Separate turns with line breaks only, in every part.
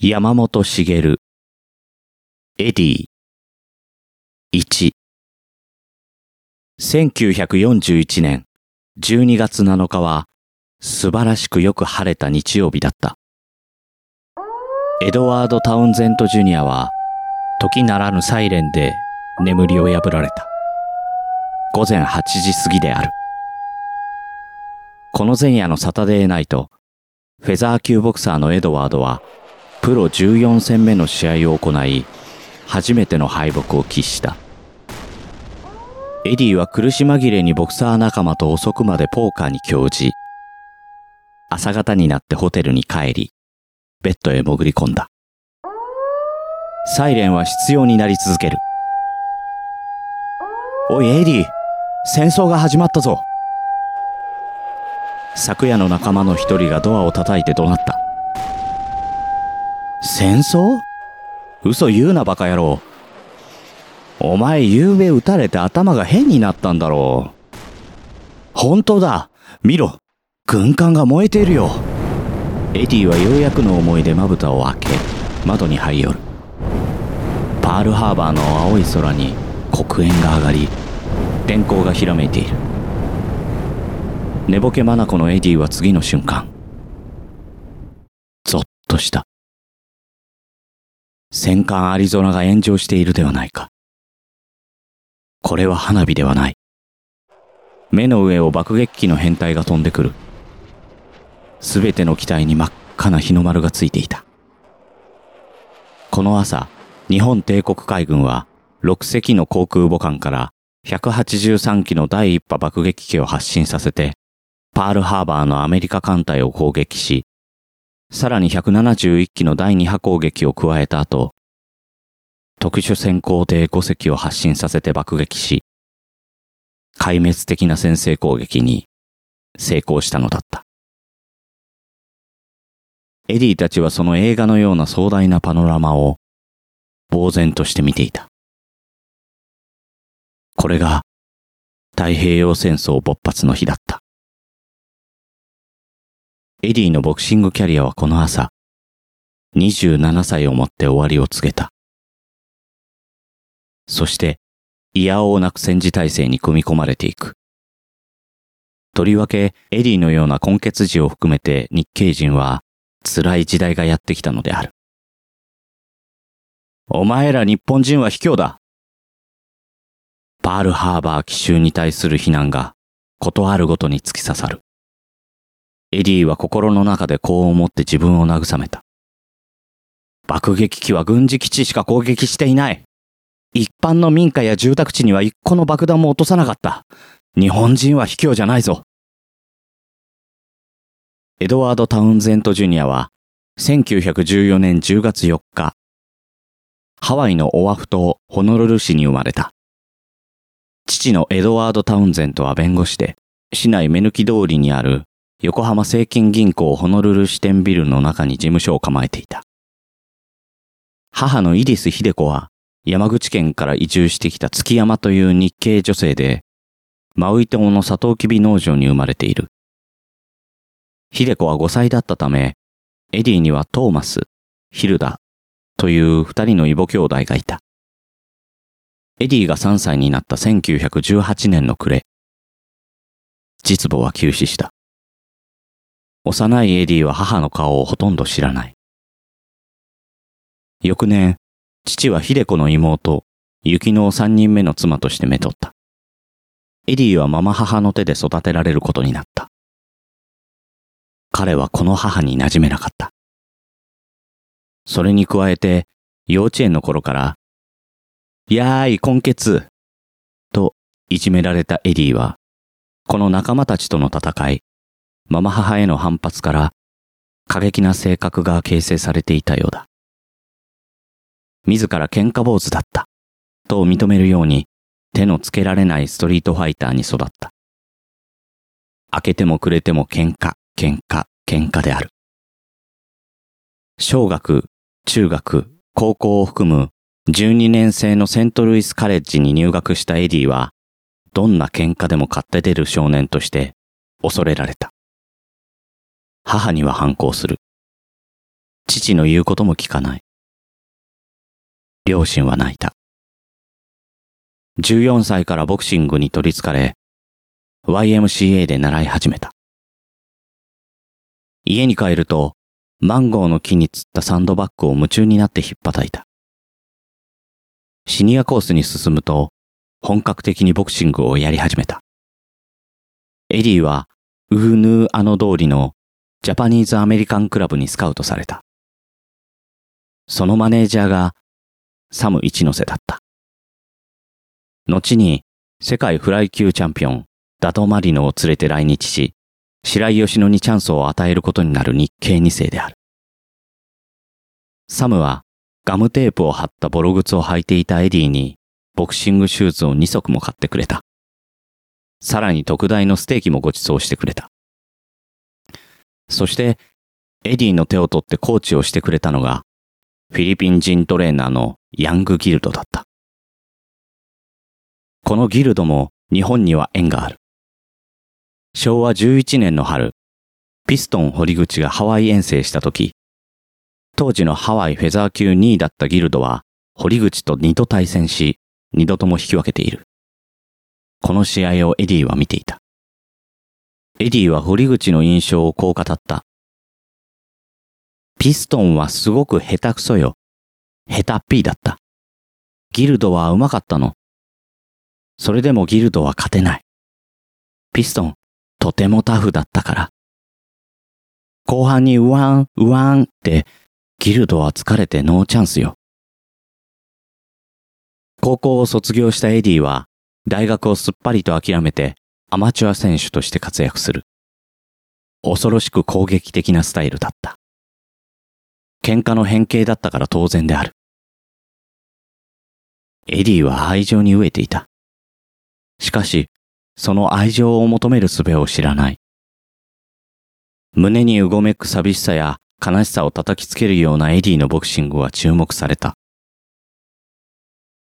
山本茂エディ1 1941年12月7日は素晴らしくよく晴れた日曜日だった。エドワード・タウンゼント・ジュニアは時ならぬサイレンで眠りを破られた。午前8時過ぎである。この前夜のサタデーナイト、フェザー級ボクサーのエドワードはプロ14戦目の試合を行い、初めての敗北を喫した。エディは苦し紛れにボクサー仲間と遅くまでポーカーに興じ、朝方になってホテルに帰り、ベッドへ潜り込んだ。サイレンは必要になり続ける。おい、エディ、戦争が始まったぞ。昨夜の仲間の一人がドアを叩いて怒鳴った。戦争？嘘言うなバカ野郎。お前夕べ打たれて頭が変になったんだろう。本当だ。見ろ。軍艦が燃えているよ。エディはようやくの思いでまぶたを開け、窓に這い寄る。パールハーバーの青い空に黒煙が上がり、天候がひらめいている。寝ぼけ眼のエディは次の瞬間、ゾッとした。戦艦アリゾナが炎上しているではないか。これは花火ではない。目の上を爆撃機の編隊が飛んでくる。すべての機体に真っ赤な日の丸がついていた。この朝、日本帝国海軍は6隻の航空母艦から183機の第一波爆撃機を発進させて、パールハーバーのアメリカ艦隊を攻撃し、さらに171機の第2波攻撃を加えた後、特殊戦攻艇5隻を発進させて爆撃し、壊滅的な先制攻撃に成功したのだった。エディたちはその映画のような壮大なパノラマを呆然として見ていた。これが太平洋戦争勃発の日だった。エディのボクシングキャリアはこの朝、27歳をもって終わりを告げた。そして、いやおうなく戦時体制に組み込まれていく。とりわけ、エディのような混血児を含めて日系人は辛い時代がやってきたのである。お前ら日本人は卑怯だ。パールハーバー奇襲に対する非難が、ことあるごとに突き刺さる。エディは心の中でこう思って自分を慰めた。爆撃機は軍事基地しか攻撃していない。一般の民家や住宅地には一個の爆弾も落とさなかった。日本人は卑怯じゃないぞ。エドワード・タウンゼント・ジュニアは、1914年10月4日、ハワイのオアフ島ホノルル市に生まれた。父のエドワード・タウンゼントは弁護士で、市内目抜き通りにある横浜聖金銀行ホノルル支店ビルの中に事務所を構えていた。母のイリス秀子は山口県から移住してきた月山という日系女性で、マウイ島のサトウキビ農場に生まれている。秀子は後妻だったため、エディにはトーマス、ヒルダという二人の異母兄弟がいた。エディが3歳になった1918年の暮れ、実母は急死した。幼いエディは母の顔をほとんど知らない。翌年、父は秀子の妹、雪乃を三人目の妻としてめとった。エディはまま母の手で育てられることになった。彼はこの母に馴染めなかった。それに加えて、幼稚園の頃から、やーい、混血といじめられたエディは、この仲間たちとの戦い、まま母への反発から過激な性格が形成されていたようだ。自ら喧嘩坊主だったと認めるように手のつけられないストリートファイターに育った。開けてもくれても喧嘩、喧嘩、喧嘩である。小学、中学、高校を含む12年生のセントルイスカレッジに入学したエディは、どんな喧嘩でも買って出る少年として恐れられた。母には反抗する。父の言うことも聞かない。両親は泣いた。14歳からボクシングに取り憑かれ、YMCA で習い始めた。家に帰ると、マンゴーの木に釣ったサンドバッグを夢中になって引っ叩いた。シニアコースに進むと、本格的にボクシングをやり始めた。エリーは、ウーヌーアノ通りのジャパニーズアメリカンクラブにスカウトされた。そのマネージャーがサム一ノ瀬だった。後に世界フライ級チャンピオンダトマリノを連れて来日し、白井義野にチャンスを与えることになる日系2世である。サムはガムテープを貼ったボロ靴を履いていたエディにボクシングシューズを2足も買ってくれた。さらに特大のステーキもご馳走してくれた。そして、エディの手を取ってコーチをしてくれたのが、フィリピン人トレーナーのヤングギルドだった。このギルドも日本には縁がある。昭和11年の春、ピストン堀口がハワイ遠征した時、当時のハワイフェザー級2位だったギルドは、堀口と2度対戦し、2度とも引き分けている。この試合をエディは見ていた。エディは堀口の印象をこう語った。ピストンはすごく下手くそよ。下手っぴーだった。ギルドは上手かったの。それでもギルドは勝てない。ピストン、とてもタフだったから。後半にウワン、ウワンって、ギルドは疲れて no chance よ。高校を卒業したエディは、大学をすっぱりと諦めて、アマチュア選手として活躍する。恐ろしく攻撃的なスタイルだった。喧嘩の変形だったから当然である。エディは愛情に飢えていた。しかし、その愛情を求める術を知らない。胸にうごめく寂しさや悲しさを叩きつけるようなエディのボクシングは注目された。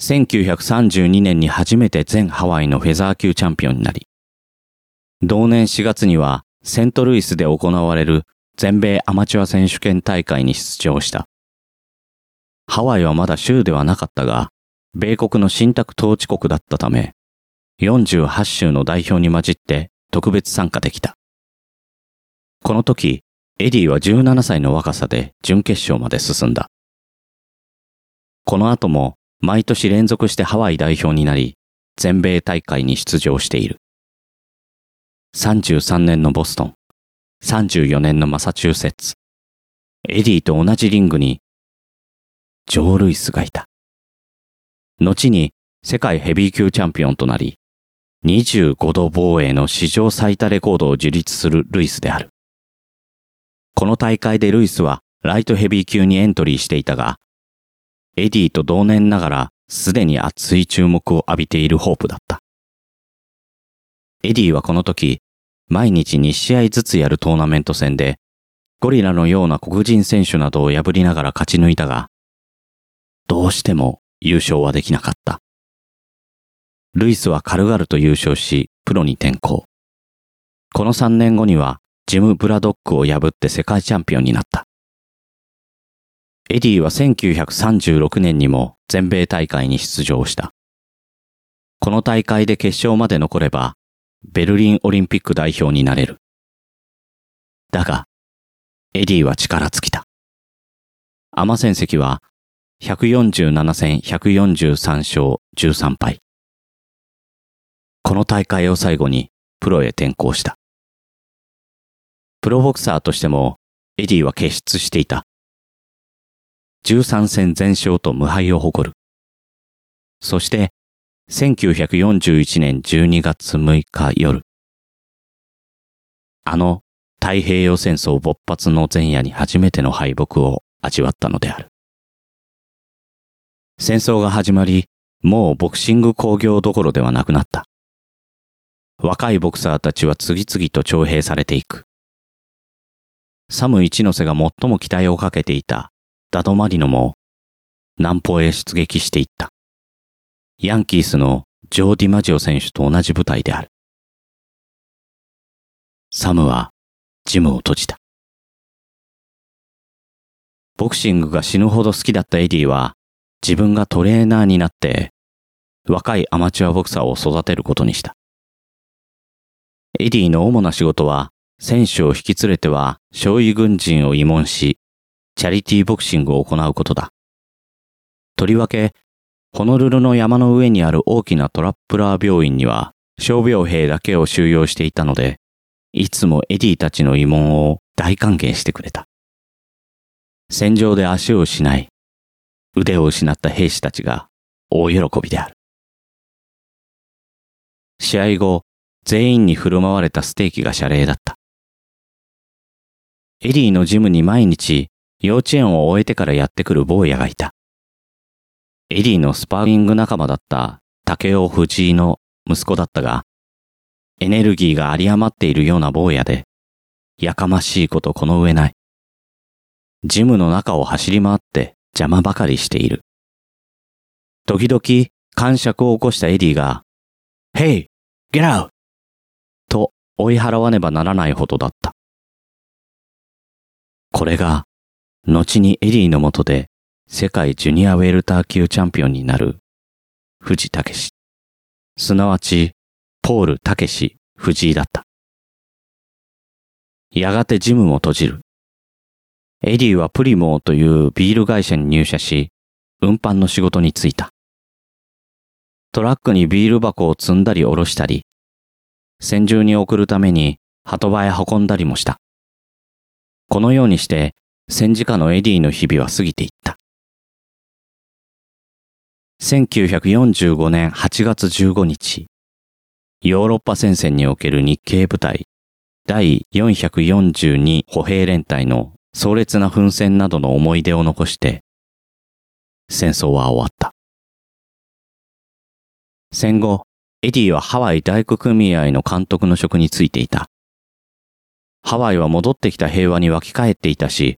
1932年に初めて全ハワイのフェザー級チャンピオンになり、同年4月にはセントルイスで行われる全米アマチュア選手権大会に出場した。ハワイはまだ州ではなかったが、米国の信託統治国だったため、48州の代表に混じって特別参加できた。この時、エディは17歳の若さで準決勝まで進んだ。この後も毎年連続してハワイ代表になり、全米大会に出場している。33年のボストン、34年のマサチューセッツ、エディと同じリングに、ジョー・ルイスがいた。後に世界ヘビー級チャンピオンとなり、25度防衛の史上最多レコードを樹立するルイスである。この大会でルイスはライトヘビー級にエントリーしていたが、エディと同年ながらすでに熱い注目を浴びているホープだった。エディはこの時、毎日2試合ずつやるトーナメント戦で、ゴリラのような黒人選手などを破りながら勝ち抜いたが、どうしても優勝はできなかった。ルイスは軽々と優勝し、プロに転向。この3年後には、ジム・ブラドックを破って世界チャンピオンになった。エディは1936年にも全米大会に出場した。この大会で決勝まで残れば、ベルリンオリンピック代表になれる。だが、エディは力尽きた。アマ戦績は147戦143勝13敗。この大会を最後にプロへ転向した。プロボクサーとしてもエディは傑出していた。13戦全勝と無敗を誇る。そして、1941年12月6日夜。あの太平洋戦争勃発の前夜に初めての敗北を味わったのである。戦争が始まり、もうボクシング工業どころではなくなった。若いボクサーたちは次々と徴兵されていく。サム一ノ瀬が最も期待をかけていたダドマリノも南方へ出撃していった。ヤンキースのジョー・ディマジオ選手と同じ部隊である。サムはジムを閉じた。ボクシングが死ぬほど好きだったエディは、自分がトレーナーになって、若いアマチュアボクサーを育てることにした。エディの主な仕事は、選手を引き連れては、傷痍軍人を慰問し、チャリティーボクシングを行うことだ。とりわけ、ホノルルの山の上にある大きなトリプラー病院には、傷病兵だけを収容していたので、いつもエディたちの慰問を大歓迎してくれた。戦場で足を失い、腕を失った兵士たちが大喜びである。試合後、全員に振る舞われたステーキが謝礼だった。エディのジムに毎日幼稚園を終えてからやってくる坊やがいた。エディのスパーリング仲間だった竹尾藤井の息子だったが、エネルギーが有り余っているような坊やで、やかましいことこの上ない。ジムの中を走り回って邪魔ばかりしている。時々、癇癪を起こしたエディが、Hey! Get out! と追い払わねばならないほどだった。これが、後にエディのもとで世界ジュニアウェルター級チャンピオンになる藤猛。すなわち、ポール猛藤井だった。やがてジムも閉じる。エディはプリモーというビール会社に入社し、運搬の仕事に就いた。トラックにビール箱を積んだり下ろしたり、戦場に送るために波止場へ運んだりもした。このようにして戦時下のエディの日々は過ぎていった。1945年8月15日、ヨーロッパ戦線における日系部隊第442歩兵連隊の壮烈な奮戦などの思い出を残して、戦争は終わった。戦後、エディはハワイ大工組合の監督の職に就いていた。ハワイは戻ってきた平和に湧き返っていたし、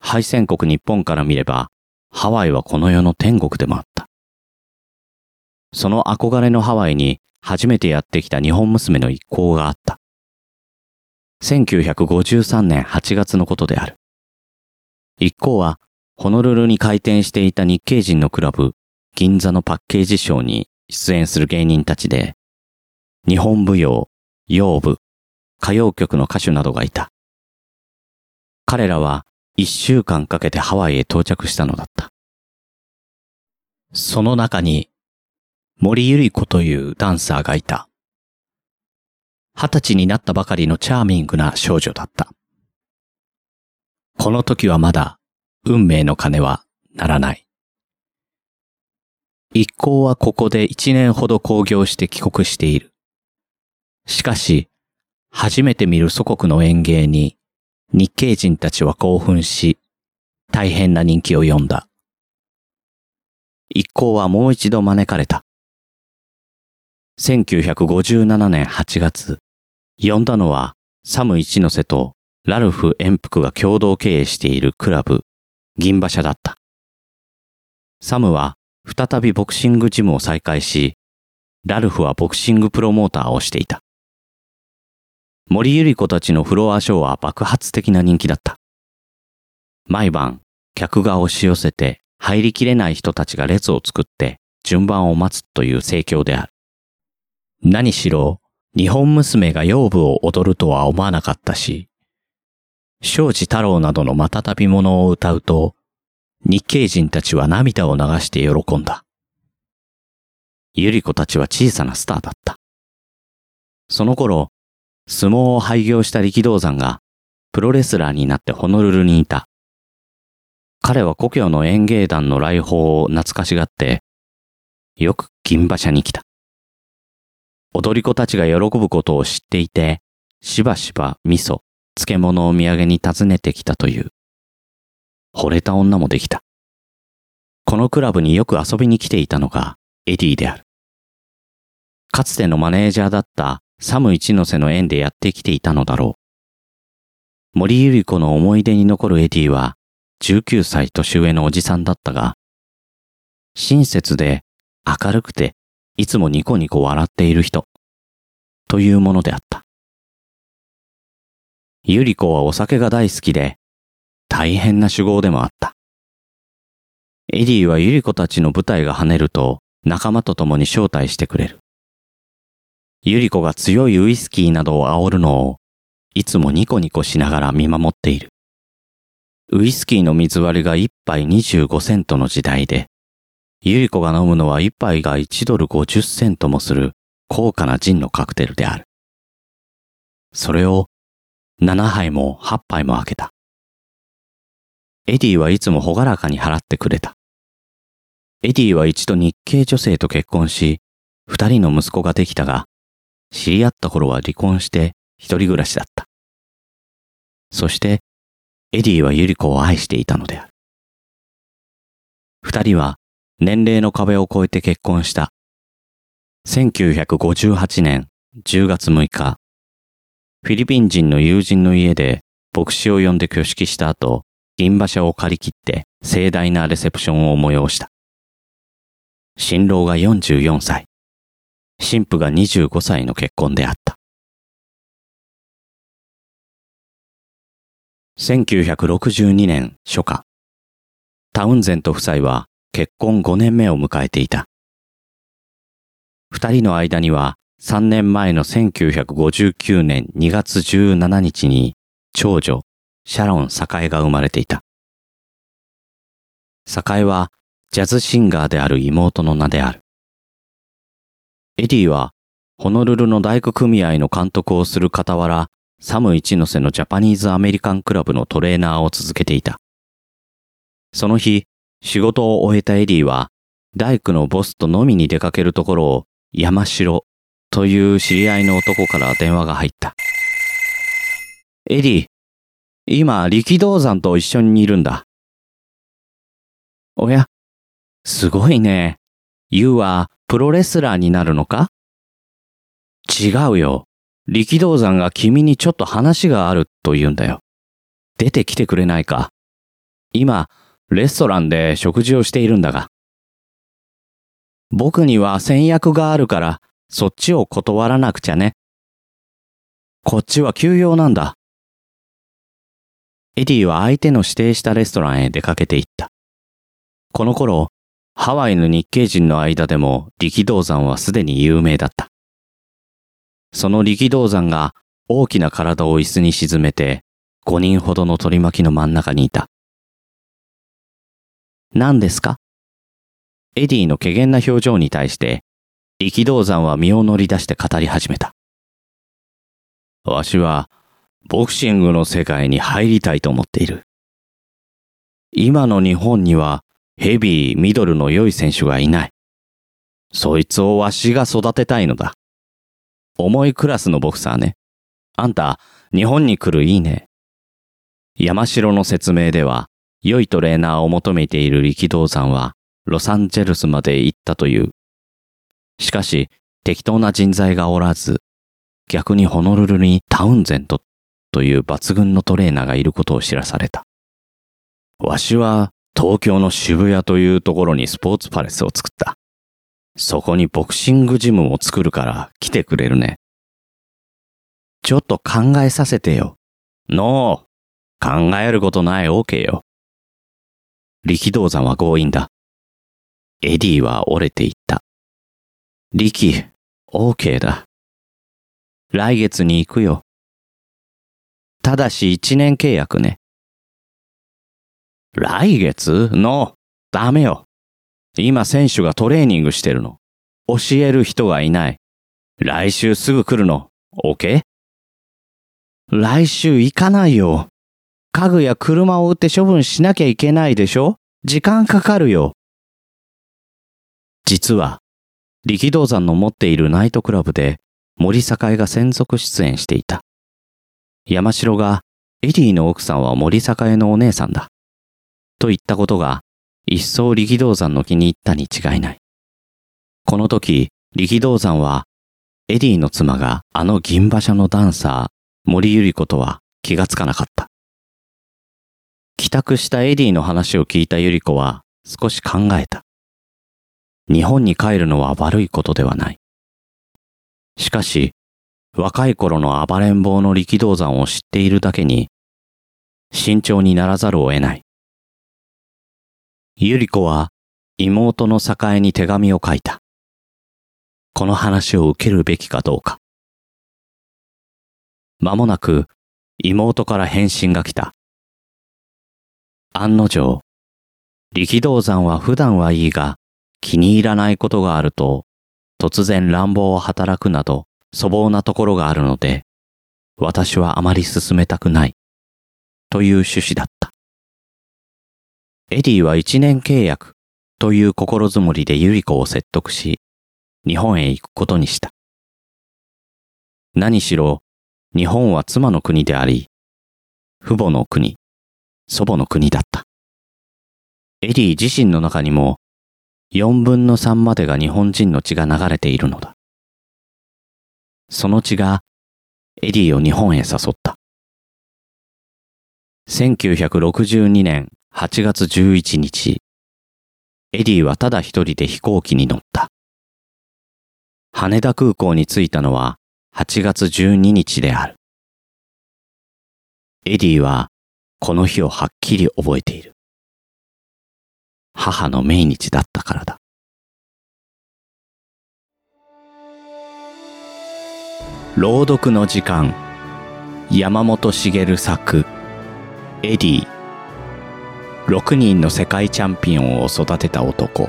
敗戦国日本から見れば、ハワイはこの世の天国でもあった。その憧れのハワイに初めてやってきた日本娘の一行があった。1953年8月のことである。一行は、ホノルルに開店していた日系人のクラブ、銀座のパッケージショーに出演する芸人たちで、日本舞踊、洋舞、歌謡曲の歌手などがいた。彼らは一週間かけてハワイへ到着したのだった。その中に、森ゆり子というダンサーがいた。二十歳になったばかりのチャーミングな少女だった。この時はまだ運命の鐘は鳴らない。一行はここで一年ほど興行して帰国している。しかし、初めて見る祖国の園芸に日系人たちは興奮し、大変な人気を呼んだ。一行はもう一度招かれた。1957年8月、呼んだのはサム一ノ瀬とラルフ・エンプクが共同経営しているクラブ、銀馬車だった。サムは再びボクシングジムを再開し、ラルフはボクシングプロモーターをしていた。森ゆり子たちのフロアショーは爆発的な人気だった。毎晩、客が押し寄せて入りきれない人たちが列を作って順番を待つという盛況である。何しろ、日本娘が養父を踊るとは思わなかったし、庄司太郎などの瞬び物を歌うと、日系人たちは涙を流して喜んだ。ゆり子たちは小さなスターだった。その頃、相撲を廃業した力道山がプロレスラーになってホノルルにいた。彼は故郷の演芸団の来訪を懐かしがって、よく銀馬車に来た。踊り子たちが喜ぶことを知っていて、しばしば味噌、漬物を土産に訪ねてきたという。惚れた女もできた。このクラブによく遊びに来ていたのがエディである。かつてのマネージャーだったサム一ノ瀬の縁でやってきていたのだろう。森ゆり子の思い出に残るエディは19歳年上のおじさんだったが、親切で明るくていつもニコニコ笑っている人というものであった。ゆり子はお酒が大好きで、大変な酒豪でもあった。エディはユリコたちの部隊がはねると仲間と共に招待してくれる。ユリコが強いウイスキーなどを煽るのをいつもニコニコしながら見守っている。ウイスキーの水割りが1杯25セントの時代で、ユリコが飲むのは1杯が1ドル50セントもする高価なジンのカクテルである。それを7杯も8杯も開けた。エディはいつも朗らかに払ってくれた。エディは一度日系女性と結婚し、二人の息子ができたが、知り合った頃は離婚して一人暮らしだった。そして、エディはユリコを愛していたのである。二人は年齢の壁を越えて結婚した。1958年10月6日、フィリピン人の友人の家で牧師を呼んで挙式した後、銀馬車を借り切って盛大なレセプションを催した。新郎が44歳、新婦が25歳の結婚であった。1962年初夏、タウンゼント夫妻は結婚5年目を迎えていた。二人の間には3年前の1959年2月17日に長女、シャロン栄が生まれていた。栄はジャズシンガーである妹の名である。エディは、ホノルルの大工組合の監督をする傍ら、サム一ノ瀬のジャパニーズアメリカンクラブのトレーナーを続けていた。その日、仕事を終えたエディは、大工のボスと飲みに出かけるところを山城という知り合いの男から電話が入った。エディ、今力道山と一緒にいるんだ。おや、すごいね。 You はプロレスラーになるのか？違うよ。力道山が君にちょっと話があると言うんだよ。出てきてくれないか？今、レストランで食事をしているんだが。僕には先約があるから、そっちを断らなくちゃね。こっちは休養なんだ。エディは相手の指定したレストランへ出かけていった。この頃、ハワイの日系人の間でも力道山はすでに有名だった。その力道山が大きな体を椅子に沈めて5人ほどの取り巻きの真ん中にいた。何ですか？エディの怪げな表情に対して力道山は身を乗り出して語り始めた。わしはボクシングの世界に入りたいと思っている。今の日本にはヘビー、ミドルの良い選手がいない。そいつをわしが育てたいのだ。重いクラスのボクサーね。あんた、日本に来るいいね。山城の説明では、良いトレーナーを求めている力道山は、ロサンゼルスまで行ったという。しかし、適当な人材がおらず、逆にホノルルにタウンゼントという抜群のトレーナーがいることを知らされた。わしは東京の渋谷というところにスポーツパレスを作った。そこにボクシングジムも作るから来てくれるね。ちょっと考えさせてよ。ノー。考えることない OK よ。力道山は強引だ。エディは折れていった。力、OK だ。来月に行くよ。ただし一年契約ね。来月？のダメよ。今選手がトレーニングしてるの。教える人がいない。来週すぐ来るの。OK? 来週行かないよ。家具や車を売って処分しなきゃいけないでしょ？時間かかるよ。実は、力道山の持っているナイトクラブで森栄が専属出演していた。山城がエディの奥さんは森栄のお姉さんだ。と言ったことが、一層力道山の気に入ったに違いない。この時、力道山は、エディの妻があの銀馬車のダンサー、森百合子とは気がつかなかった。帰宅したエディの話を聞いた百合子は少し考えた。日本に帰るのは悪いことではない。しかし、若い頃の暴れん坊の力道山を知っているだけに、慎重にならざるを得ない。ゆり子は妹の栄に手紙を書いた。この話を受けるべきかどうか。間もなく妹から返信が来た。案の定、力道山は普段はいいが気に入らないことがあると突然乱暴を働くなど粗暴なところがあるので私はあまり勧めたくないという趣旨だった。エディは一年契約という心づもりでユリコを説得し日本へ行くことにした。何しろ日本は妻の国であり父母の国、祖母の国だった。エディ自身の中にも4分の3までが日本人の血が流れているのだ。その血がエディを日本へ誘った。1962年8月11日、エディはただ一人で飛行機に乗った。羽田空港に着いたのは8月12日である。エディはこの日をはっきり覚えている。母の命日だったからだ。朗読の時間。山本茂作。エディ。6人の世界チャンピオンを育てた男。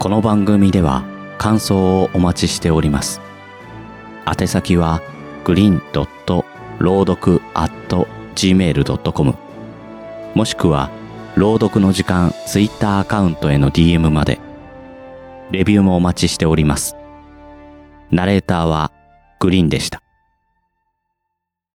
この番組では感想をお待ちしております。宛先はグリーン朗読アット gmail.com もしくは朗読の時間ツイッターアカウントへの DM まで。レビューもお待ちしております。ナレーターはグリーンでした。